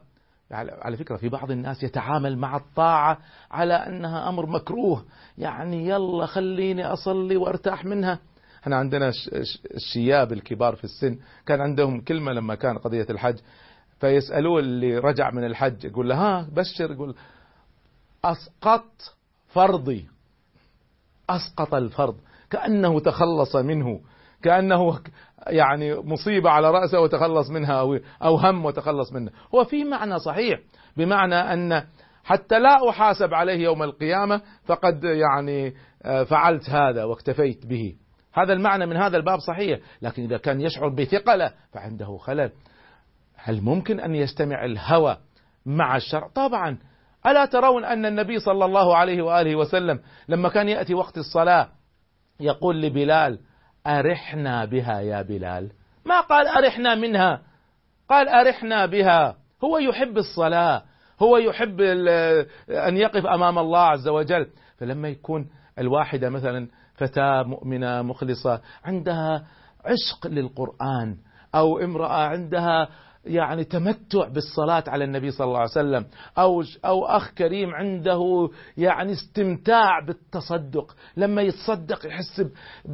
S1: يعني على فكرة في بعض الناس يتعامل مع الطاعة على أنها أمر مكروه. يعني يلا خليني أصلي وأرتاح منها. إحنا عندنا الشياب الكبار في السن كان عندهم كلمة لما كان قضية الحج فيسألوه اللي رجع من الحج يقول له ها بشر يقول أسقط فرضي. أسقط الفرض كأنه تخلص منه كأنه يعني مصيبة على رأسه وتخلص منها أو, أو هم وتخلص منها هو في معنى صحيح بمعنى أن حتى لا أحاسب عليه يوم القيامة فقد يعني آه، فعلت هذا واكتفيت به. هذا المعنى من هذا الباب صحيح لكن إذا كان يشعر بثقلة فعنده خلل. هل ممكن أن يجتمع الهوى مع الشرع طبعا. ألا ترون أن النبي صلى الله عليه وآله وسلم لما كان يأتي وقت الصلاة يقول لبلال أرحنا بها يا بلال؟ ما قال أرحنا منها؟ قال أرحنا بها. هو يحب الصلاة هو يحب أن يقف أمام الله عز وجل. فلما يكون الواحدة مثلا فتاة مؤمنة مخلصة عندها عشق للقرآن أو امرأة عندها يعني تمتع بالصلاة على النبي صلى الله عليه وسلم أو أو أخ كريم عنده يعني استمتاع بالتصدق لما يتصدق يحس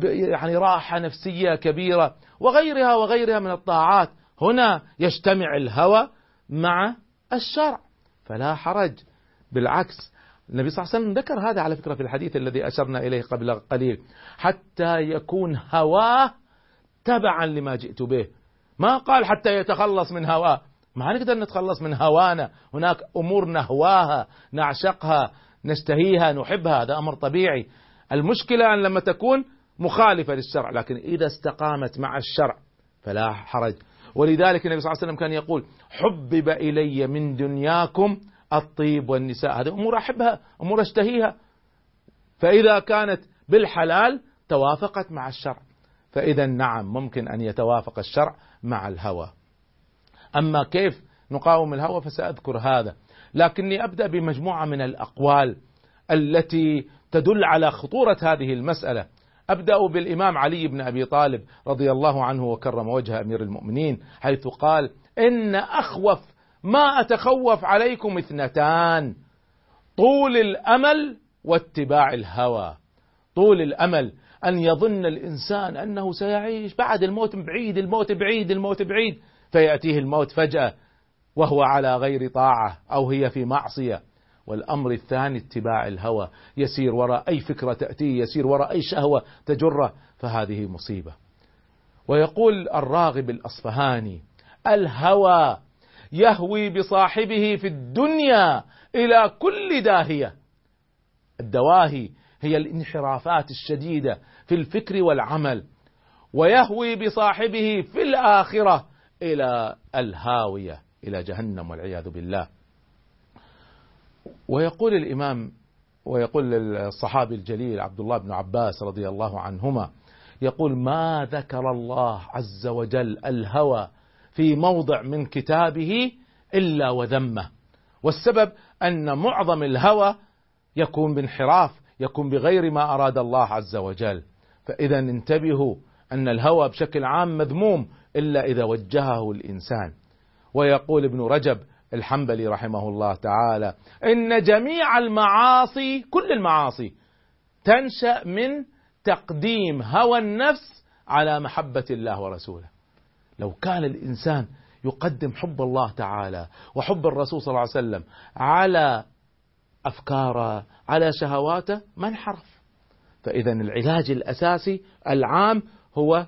S1: يعني راحة نفسية كبيرة وغيرها وغيرها من الطاعات. هنا يجتمع الهوى مع الشرع فلا حرج. بالعكس النبي صلى الله عليه وسلم ذكر هذا على فكرة في الحديث الذي أشرنا إليه قبل قليل حتى يكون هواه تبعا لما جئت به. ما قال حتى يتخلص من هواه ما نقدر نتخلص من هوانا. هناك أمور نهواها نعشقها نشتهيها نحبها. هذا أمر طبيعي. المشكلة أن لما تكون مخالفة للشرع لكن إذا استقامت مع الشرع فلا حرج. ولذلك النبي صلى الله عليه وسلم كان يقول حبب إلي من دنياكم الطيب والنساء. هذه أمور أحبها أمور أشتهيها. فإذا كانت بالحلال توافقت مع الشرع. فإذا نعم ممكن أن يتوافق الشرع. مع الهوى. أما كيف نقاوم الهوى فسأذكر هذا. لكني أبدأ بمجموعة من الأقوال التي تدل على خطورة هذه المسألة. أبدأ بالإمام علي بن أبي طالب رضي الله عنه وكرم وجه أمير المؤمنين حيث قال إن أخوف ما أتخوف عليكم اثنتان طول الأمل واتباع الهوى. طول الأمل أن يظن الإنسان أنه سيعيش بعد الموت بعيد الموت بعيد الموت بعيد. فيأتيه الموت فجأة وهو على غير طاعة أو هي في معصية. والأمر الثاني اتباع الهوى. يسير وراء أي فكرة تأتيه يسير وراء أي شهوة تجره فهذه مصيبة. ويقول الراغب الأصفهاني الهوى يهوي بصاحبه في الدنيا إلى كل داهية. الدواهي هي الانحرافات الشديدة في الفكر والعمل ويهوي بصاحبه في الآخرة إلى الهاوية إلى جهنم والعياذ بالله. ويقول الإمام ويقول الصحابي الجليل عبد الله بن عباس رضي الله عنهما يقول ما ذكر الله عز وجل الهوى في موضع من كتابه إلا وذمه والسبب أن معظم الهوى يكون بانحراف يكون بغير ما أراد الله عز وجل. فإذا انتبهوا أن الهوى بشكل عام مذموم إلا إذا وجهه الإنسان. ويقول ابن رجب الحنبلي رحمه الله تعالى إن جميع المعاصي كل المعاصي تنشأ من تقديم هوى النفس على محبة الله ورسوله. لو كان الإنسان يقدم حب الله تعالى وحب الرسول صلى الله عليه وسلم على أفكاره على شهواته ما انحرف. فإذا العلاج الأساسي العام هو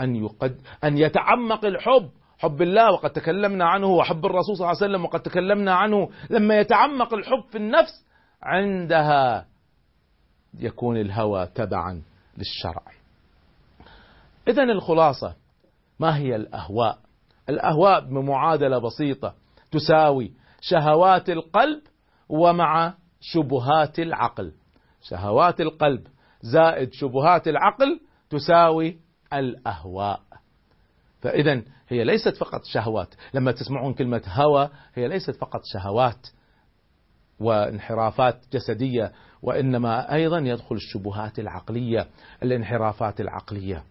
S1: أن يقد أن يتعمق الحب حب الله وقد تكلمنا عنه وحب الرسول صلى الله عليه وسلم وقد تكلمنا عنه. لما يتعمق الحب في النفس عندها يكون الهوى تبعا للشرع. إذا الخلاصة ما هي الأهواء؟ الأهواء بمعادلة بسيطة تساوي شهوات القلب ومع شبهات العقل. شهوات القلب زائد شبهات العقل تساوي الأهواء. فإذا هي ليست فقط شهوات. لما تسمعون كلمة هوى هي ليست فقط شهوات وانحرافات جسدية وإنما أيضا يدخل الشبهات العقلية الانحرافات العقلية.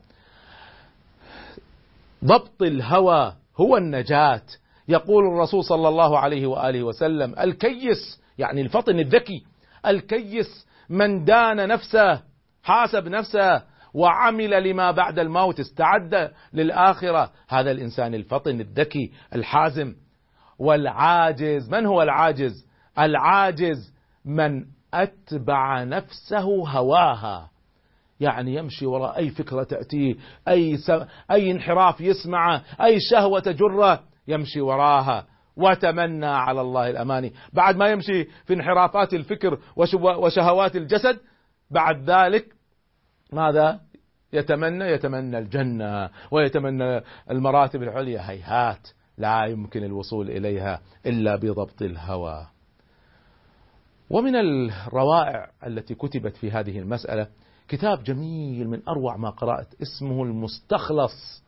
S1: ضبط الهوى هو النجاة. يقول الرسول صلى الله عليه وآله وسلم الكيس يعني الفطن الذكي الكيس من دان نفسه حاسب نفسه وعمل لما بعد الموت استعد للآخرة. هذا الإنسان الفطن الذكي الحازم. والعاجز من هو العاجز؟ العاجز من أتبع نفسه هواها. يعني يمشي وراء أي فكرة تأتيه أي, س... أي انحراف يسمعه أي شهوة تجره يمشي وراها. وتمنى على الله الأماني. بعد ما يمشي في انحرافات الفكر وشهوات الجسد بعد ذلك ماذا؟ يتمنى يتمنى الجنة ويتمنى المراتب العليا. هيهات لا يمكن الوصول إليها إلا بضبط الهوى. ومن الروائع التي كتبت في هذه المسألة كتاب جميل من أروع ما قرأت اسمه المستخلص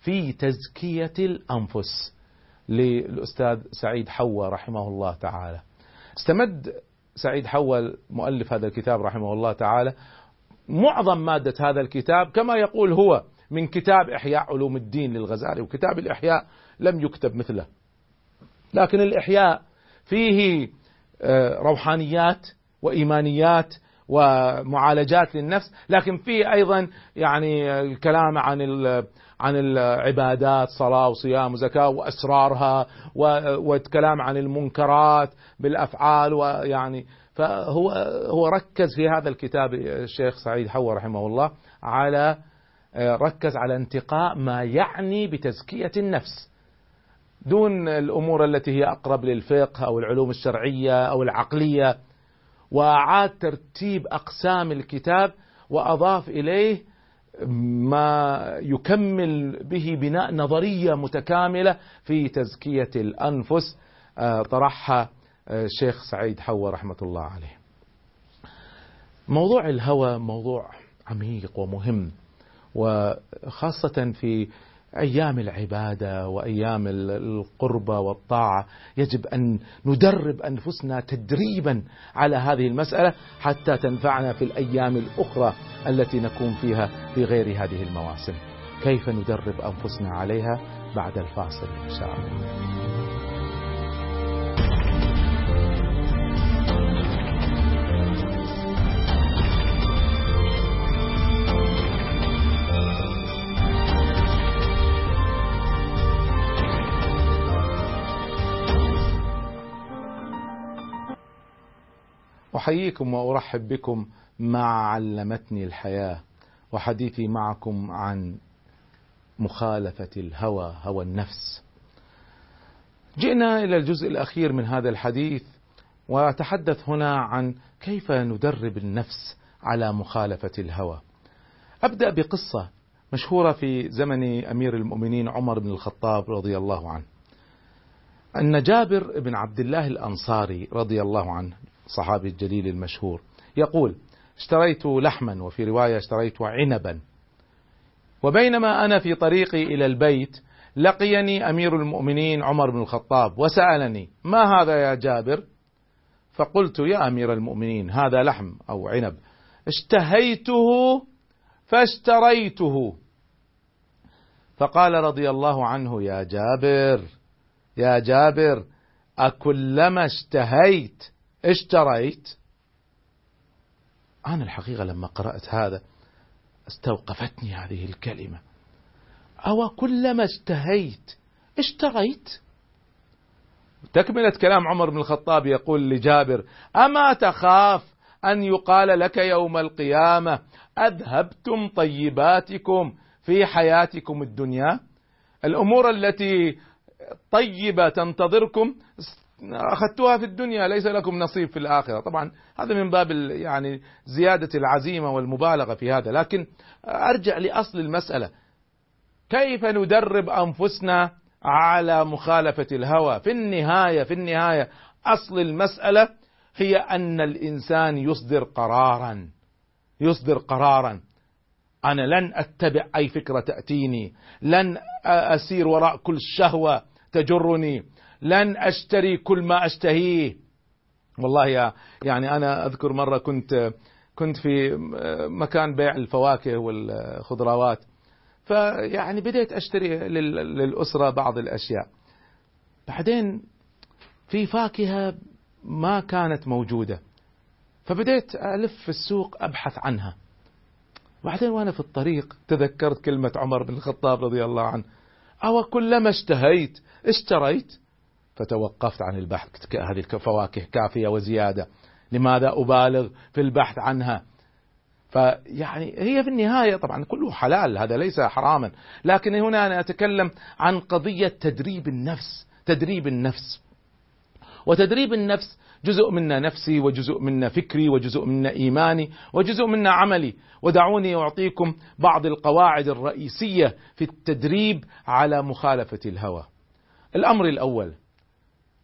S1: في تزكية الأنفس. للأستاذ سعيد حوا رحمه الله تعالى. استمد سعيد حوا مؤلف هذا الكتاب رحمه الله تعالى. معظم مادة هذا الكتاب كما يقول هو من كتاب إحياء علوم الدين للغزالي وكتاب الإحياء لم يكتب مثله. لكن الإحياء فيه روحانيات وإيمانيات ومعالجات للنفس لكن فيه أيضا يعني الكلام عن عن العبادات صلاة وصيام وزكاة وأسرارها والكلام عن المنكرات بالأفعال ويعني فهو هو ركز في هذا الكتاب الشيخ سعيد حوا رحمه الله على ركز على انتقاء ما يعني بتزكية النفس. دون الأمور التي هي أقرب للفقه أو العلوم الشرعية أو العقلية وأعاد ترتيب أقسام الكتاب وأضاف إليه ما يكمل به بناء نظرية متكاملة في تزكية الأنفس آه، طرحها آه، الشيخ سعيد حوا رحمة الله عليه. موضوع الهوى موضوع عميق ومهم وخاصة في أيام العبادة وأيام ال- القربة والطاعة يجب أن ندرب أنفسنا تدريبا على هذه المسألة حتى تنفعنا في الأيام الأخرى التي نكون فيها في غير هذه المواسم. كيف ندرب أنفسنا عليها؟ بعد الفاصل إن شاء الله. أحييكم وأرحب بكم مع علمتني الحياة وحديثي معكم عن مخالفة الهوى هوى النفس. جئنا إلى الجزء الأخير من هذا الحديث وأتحدث هنا عن كيف ندرب النفس على مخالفة الهوى. أبدأ بقصة مشهورة في زمن أمير المؤمنين عمر بن الخطاب رضي الله عنه. أن جابر بن عبد الله الأنصاري رضي الله عنه صحابي الجليل المشهور يقول اشتريت لحما وفي رواية اشتريت عنبا وبينما أنا في طريقي إلى البيت لقيني أمير المؤمنين عمر بن الخطاب وسألني ما هذا يا جابر؟ فقلت يا أمير المؤمنين هذا لحم أو عنب. اشتهيته فاشتريته. فقال رضي الله عنه يا جابر يا جابر أكلما اشتهيت اشتريت. أنا الحقيقة لما قرأت هذا استوقفتني هذه الكلمة. أو كلما اشتهيت اشتريت. تكملة كلام عمر بن الخطاب يقول لجابر أما تخاف أن يقال لك يوم القيامة أذهبتم طيباتكم في حياتكم الدنيا؟ الأمور التي طيبة تنتظركم أخذتوها في الدنيا ليس لكم نصيب في الآخرة. طبعا هذا من باب يعني زيادة العزيمة والمبالغة في هذا. لكن أرجع لأصل المسألة. كيف ندرب أنفسنا على مخالفة الهوى؟ في النهاية في النهاية أصل المسألة هي أن الإنسان يصدر قرارا. يصدر قرارا. أنا لن أتبع أي فكرة تأتيني. لن أسير وراء كل شهوة تجرني. لن أشتري كل ما أشتهيه. والله يا يعني أنا أذكر مرة كنت كنت في مكان بيع الفواكه والخضروات. فيعني بديت أشتري لل- للأسرة بعض الأشياء. بعدين في فاكهة ما كانت موجودة. فبديت ألف في السوق أبحث عنها. بعدين وأنا في الطريق تذكرت كلمة عمر بن الخطاب رضي الله عنه. أو كلما اشتهيت اشتريت؟ فتوقفت عن البحث. هذه الفواكه كافية وزيادة. لماذا أبالغ في البحث عنها؟ فيعني هي في النهاية طبعا كله حلال هذا ليس حراما. لكن هنا أنا أتكلم عن قضية تدريب النفس تدريب النفس. وتدريب النفس جزء منا نفسي وجزء منا فكري وجزء منا إيماني وجزء منا عملي. ودعوني أعطيكم بعض القواعد الرئيسية في التدريب على مخالفة الهوى. الأمر الأول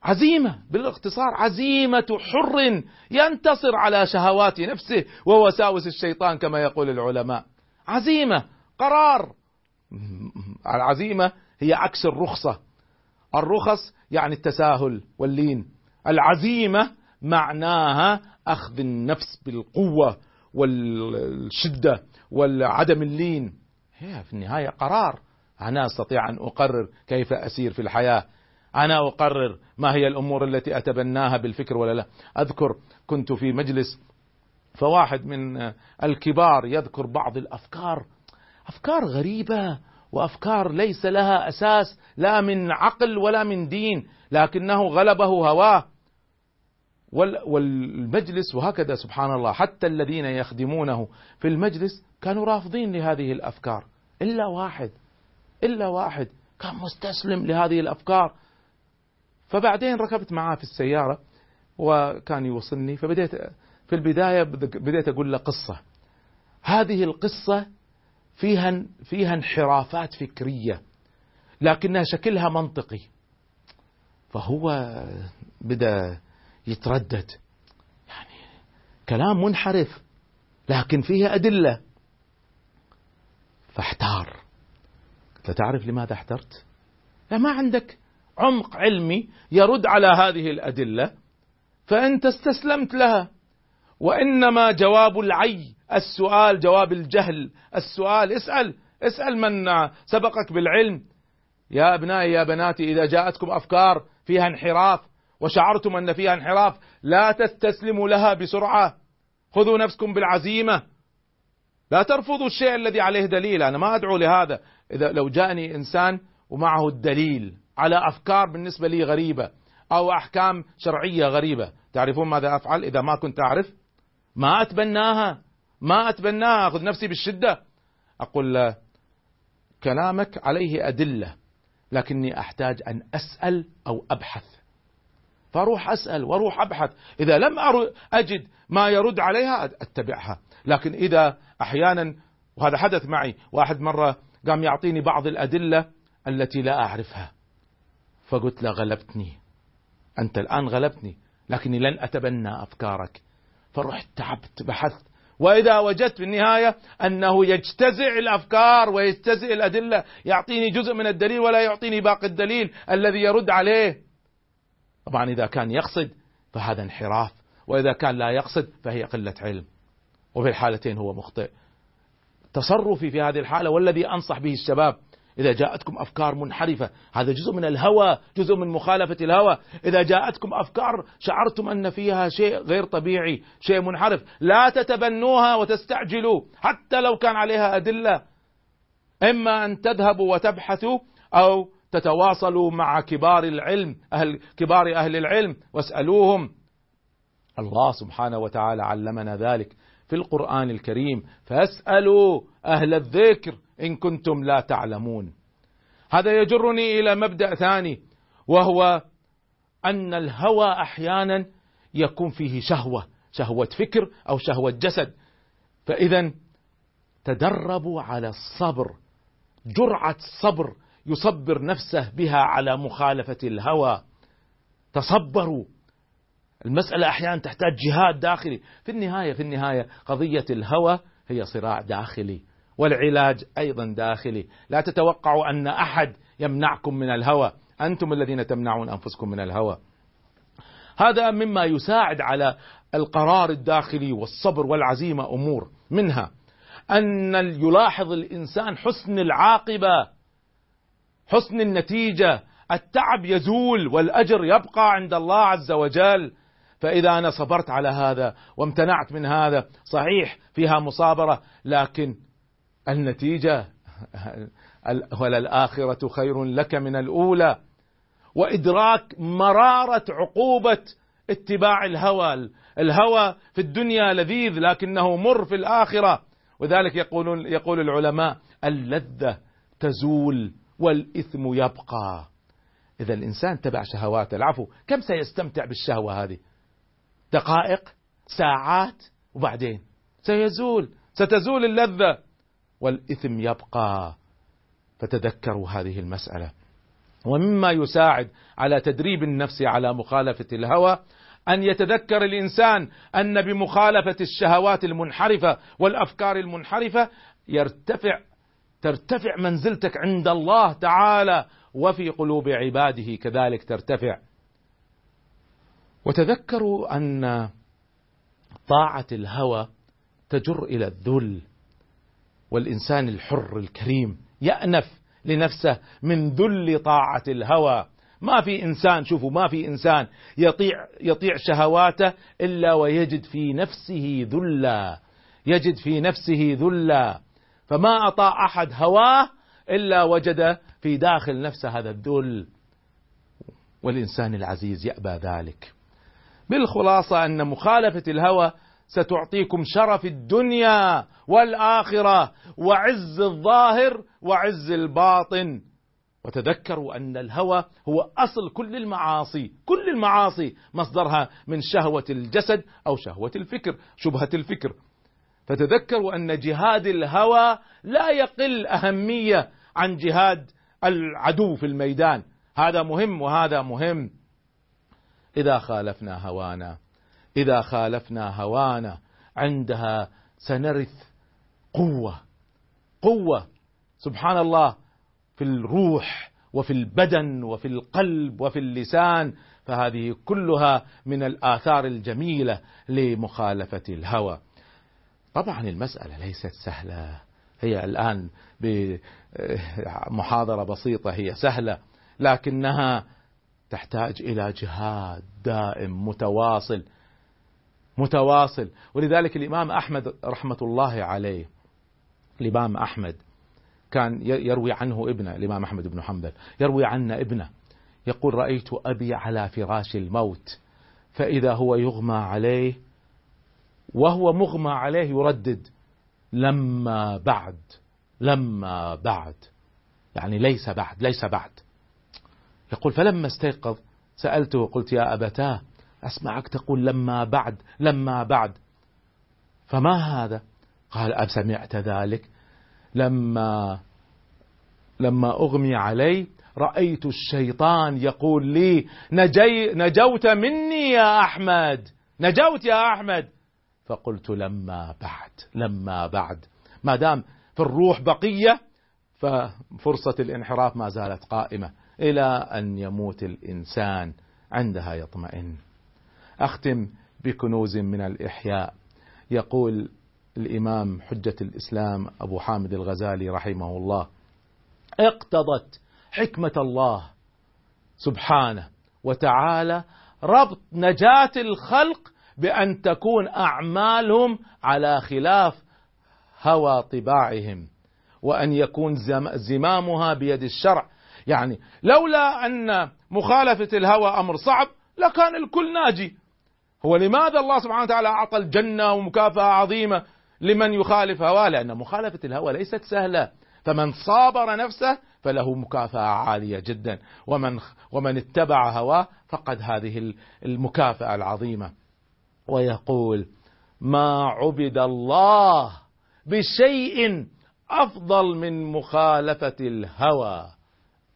S1: عزيمة بالاختصار عزيمة حر ينتصر على شهوات نفسه ووساوس الشيطان كما يقول العلماء. عزيمة قرار. العزيمة هي عكس الرخصة. الرخص يعني التساهل واللين. العزيمة معناها أخذ النفس بالقوة والشدة والعدم اللين. هي في النهاية قرار. أنا أستطيع أن أقرر كيف أسير في الحياة. أنا أقرر ما هي الأمور التي أتبناها بالفكر ولا لا. أذكر كنت في مجلس فواحد من الكبار يذكر بعض الأفكار أفكار غريبة وأفكار ليس لها أساس لا من عقل ولا من دين لكنه غلبه هواه. وال- والمجلس وهكذا سبحان الله حتى الذين يخدمونه في المجلس كانوا رافضين لهذه الأفكار. إلا واحد إلا واحد كان مستسلم لهذه الأفكار. فبعدين ركبت معاه في السيارة وكان يوصلني. فبديت في البداية بديت أقول له قصة. هذه القصة فيها فيها انحرافات فكرية لكنها شكلها منطقي. فهو بدأ يتردد. يعني كلام منحرف لكن فيه أدلة. فاحتار. قلت تعرف لماذا احترت؟ لا ما عندك عمق علمي يرد على هذه الأدلة فأنت استسلمت لها. وإنما جواب العي السؤال جواب الجهل السؤال اسأل اسأل من سبقك بالعلم. يا أبنائي يا بناتي إذا جاءتكم أفكار فيها انحراف وشعرتم أن فيها انحراف لا تستسلموا لها بسرعة. خذوا نفسكم بالعزيمة. لا ترفضوا الشيء الذي عليه دليل. أنا ما أدعو لهذا. إذا لو جاءني إنسان ومعه الدليل على أفكار بالنسبة لي غريبة أو أحكام شرعية غريبة. تعرفون ماذا أفعل إذا ما كنت أعرف؟ ما أتبناها. ما أتبناها. أخذ نفسي بالشدة. أقول له كلامك عليه أدلة لكني أحتاج أن أسأل أو أبحث. فأروح أسأل وأروح أبحث. إذا لم أجد ما يرد عليها أتبعها. لكن إذا أحيانا وهذا حدث معي واحد مرة قام يعطيني بعض الأدلة التي لا أعرفها. فقلت له غلبتني. أنت الآن غلبتني لكني لن أتبنى أفكارك. فرحت تعبت بحثت. وإذا وجدت في النهاية أنه يجتزع الأفكار ويجتزع الأدلة يعطيني جزء من الدليل ولا يعطيني باقي الدليل الذي يرد عليه. طبعا إذا كان يقصد فهذا انحراف وإذا كان لا يقصد فهي قلة علم. وفي الحالتين هو مخطئ. تصرفي في هذه الحالة والذي أنصح به الشباب إذا جاءتكم أفكار منحرفة هذا جزء من الهوى جزء من مخالفة الهوى. إذا جاءتكم أفكار شعرتم أن فيها شيء غير طبيعي شيء منحرف لا تتبنوها وتستعجلوا حتى لو كان عليها أدلة. إما أن تذهبوا وتبحثوا أو تتواصلوا مع كبار العلم أهل كبار أهل العلم واسألوهم. الله سبحانه وتعالى علمنا ذلك في القرآن الكريم. فاسألوا أهل الذكر. إن كنتم لا تعلمون. هذا يجرني إلى مبدأ ثاني وهو أن الهوى أحيانا يكون فيه شهوة شهوة فكر أو شهوة جسد. فإذا تدربوا على الصبر جرعة صبر يصبر نفسه بها على مخالفة الهوى. تصبروا. المسألة أحيانا تحتاج جهاد داخلي. في النهاية في النهاية قضية الهوى هي صراع داخلي. والعلاج أيضا داخلي. لا تتوقعوا أن أحد يمنعكم من الهوى. أنتم الذين تمنعون أنفسكم من الهوى. هذا مما يساعد على القرار الداخلي والصبر والعزيمة أمور. منها أن يلاحظ الإنسان حسن العاقبة حسن النتيجة. التعب يزول والأجر يبقى عند الله عز وجل. فإذا أنا صبرت على هذا وامتنعت من هذا صحيح فيها مصابرة لكن النتيجة وللآخرة خير لك من الأولى. وإدراك مرارة عقوبة اتباع الهوى. الهوى في الدنيا لذيذ لكنه مر في الآخرة. وذلك يقولون يقول العلماء اللذة تزول والإثم يبقى. إذا الإنسان تبع شهواته. العفو كم سيستمتع بالشهوة هذه؟ دقائق ساعات وبعدين؟ سيزول. ستزول اللذة. والإثم يبقى. فتذكروا هذه المسألة. ومما يساعد على تدريب النفس على مخالفة الهوى أن يتذكر الإنسان أن بمخالفة الشهوات المنحرفة والأفكار المنحرفة يرتفع ترتفع منزلتك عند الله تعالى وفي قلوب عباده كذلك ترتفع. وتذكروا أن طاعة الهوى تجر إلى الذل. والإنسان الحر الكريم يأنف لنفسه من ذل طاعة الهوى. ما في إنسان شوفوا ما في إنسان يطيع يطيع شهواته إلا ويجد في نفسه ذلا يجد في نفسه ذلا. فما أطاع أحد هواه إلا وجد في داخل نفسه هذا الذل. والإنسان العزيز يأبى ذلك. بالخلاصة أن مخالفة الهوى ستعطيكم شرف الدنيا والآخرة وعز الظاهر وعز الباطن. وتذكروا أن الهوى هو أصل كل المعاصي كل المعاصي مصدرها من شهوة الجسد أو شهوة الفكر شبهة الفكر. فتذكروا أن جهاد الهوى لا يقل أهمية عن جهاد العدو في الميدان. هذا مهم وهذا مهم. إذا خالفنا هوانا إذا خالفنا هوانا عندها سنرث قوة. قوة سبحان الله في الروح وفي البدن وفي القلب وفي اللسان فهذه كلها من الآثار الجميلة لمخالفة الهوى. طبعا المسألة ليست سهلة. هي الآن بمحاضرة بسيطة هي سهلة لكنها تحتاج إلى جهاد دائم متواصل. متواصل. ولذلك الإمام أحمد رحمة الله عليه الإمام أحمد كان يروي عنه ابنه الإمام أحمد بن حنبل يروي عنه ابنه يقول رأيت أبي على فراش الموت فإذا هو يغمى عليه وهو مغمى عليه يردد لما بعد لما بعد. يعني ليس بعد ليس بعد. يقول فلما استيقظ سألته قلت يا أبتاه أسمعك تقول لما بعد لما بعد. فما هذا؟ قال أسمعت ذلك. لما لما أغمي علي رأيت الشيطان يقول لي نجي نجوت مني يا أحمد نجوت يا أحمد. فقلت لما بعد لما بعد. ما دام في الروح بقية ففرصة الانحراف ما زالت قائمة. إلى أن يموت الإنسان عندها يطمئن. أختم بكنوز من الإحياء. يقول الإمام حجة الإسلام أبو حامد الغزالي رحمه الله اقتضت حكمة الله سبحانه وتعالى ربط نجاة الخلق بأن تكون أعمالهم على خلاف هوى طباعهم وأن يكون زمامها بيد الشرع. يعني لولا أن مخالفة الهوى أمر صعب لكان الكل ناجي. هو لماذا الله سبحانه وتعالى أعطى الجنة ومكافأة عظيمة لمن يخالف هواه؟ لأن مخالفة الهوى ليست سهلة. فمن صابر نفسه فله مكافأة عالية جدا. ومن ومن اتبع هواه فقد هذه المكافأة العظيمة. ويقول ما عبد الله بشيء أفضل من مخالفة الهوى.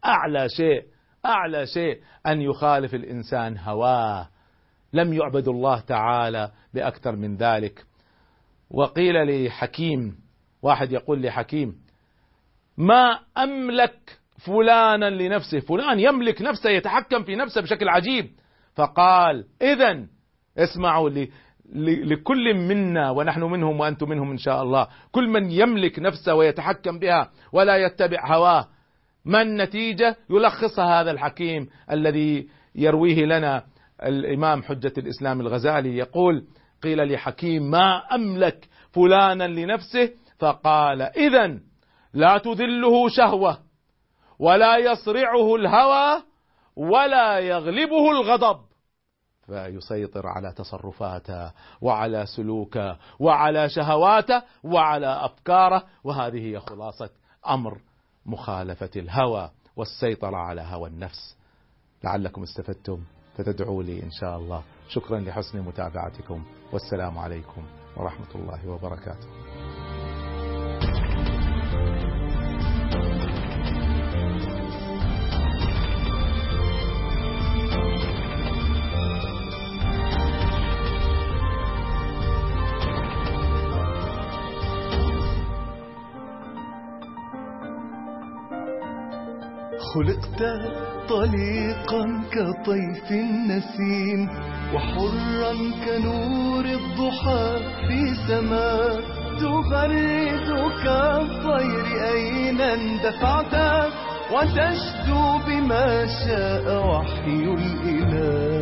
S1: أعلى شيء أعلى شيء أن يخالف الإنسان هواه. لم يعبد الله تعالى بأكثر من ذلك. وقيل لحكيم واحد يقول لحكيم ما أملك فلانا لنفسه؟ فلان يملك نفسه يتحكم في نفسه بشكل عجيب. فقال إذا اسمعوا لي لكل منا ونحن منهم وأنتم منهم إن شاء الله كل من يملك نفسه ويتحكم بها ولا يتبع هواه ما النتيجة؟ يلخصها هذا الحكيم الذي يرويه لنا الإمام حجة الإسلام الغزالي يقول قيل لحكيم ما أملك فلانا لنفسه؟ فقال إذا لا تذله شهوة ولا يصرعه الهوى ولا يغلبه الغضب. فيسيطر على تصرفاته وعلى سلوكه وعلى شهواته وعلى أفكاره وهذه هي خلاصة أمر مخالفة الهوى والسيطرة على هوى النفس. لعلكم استفدتم. فتدعوا لي إن شاء الله. شكرا لحسن متابعتكم. والسلام عليكم ورحمة الله وبركاته.
S2: خلقت طليقا كطيف النسيم وحرا كنور الضحى في سماء. تبرد كالطير أين اندفعت؟ وتشدو بما شاء وحي الإله.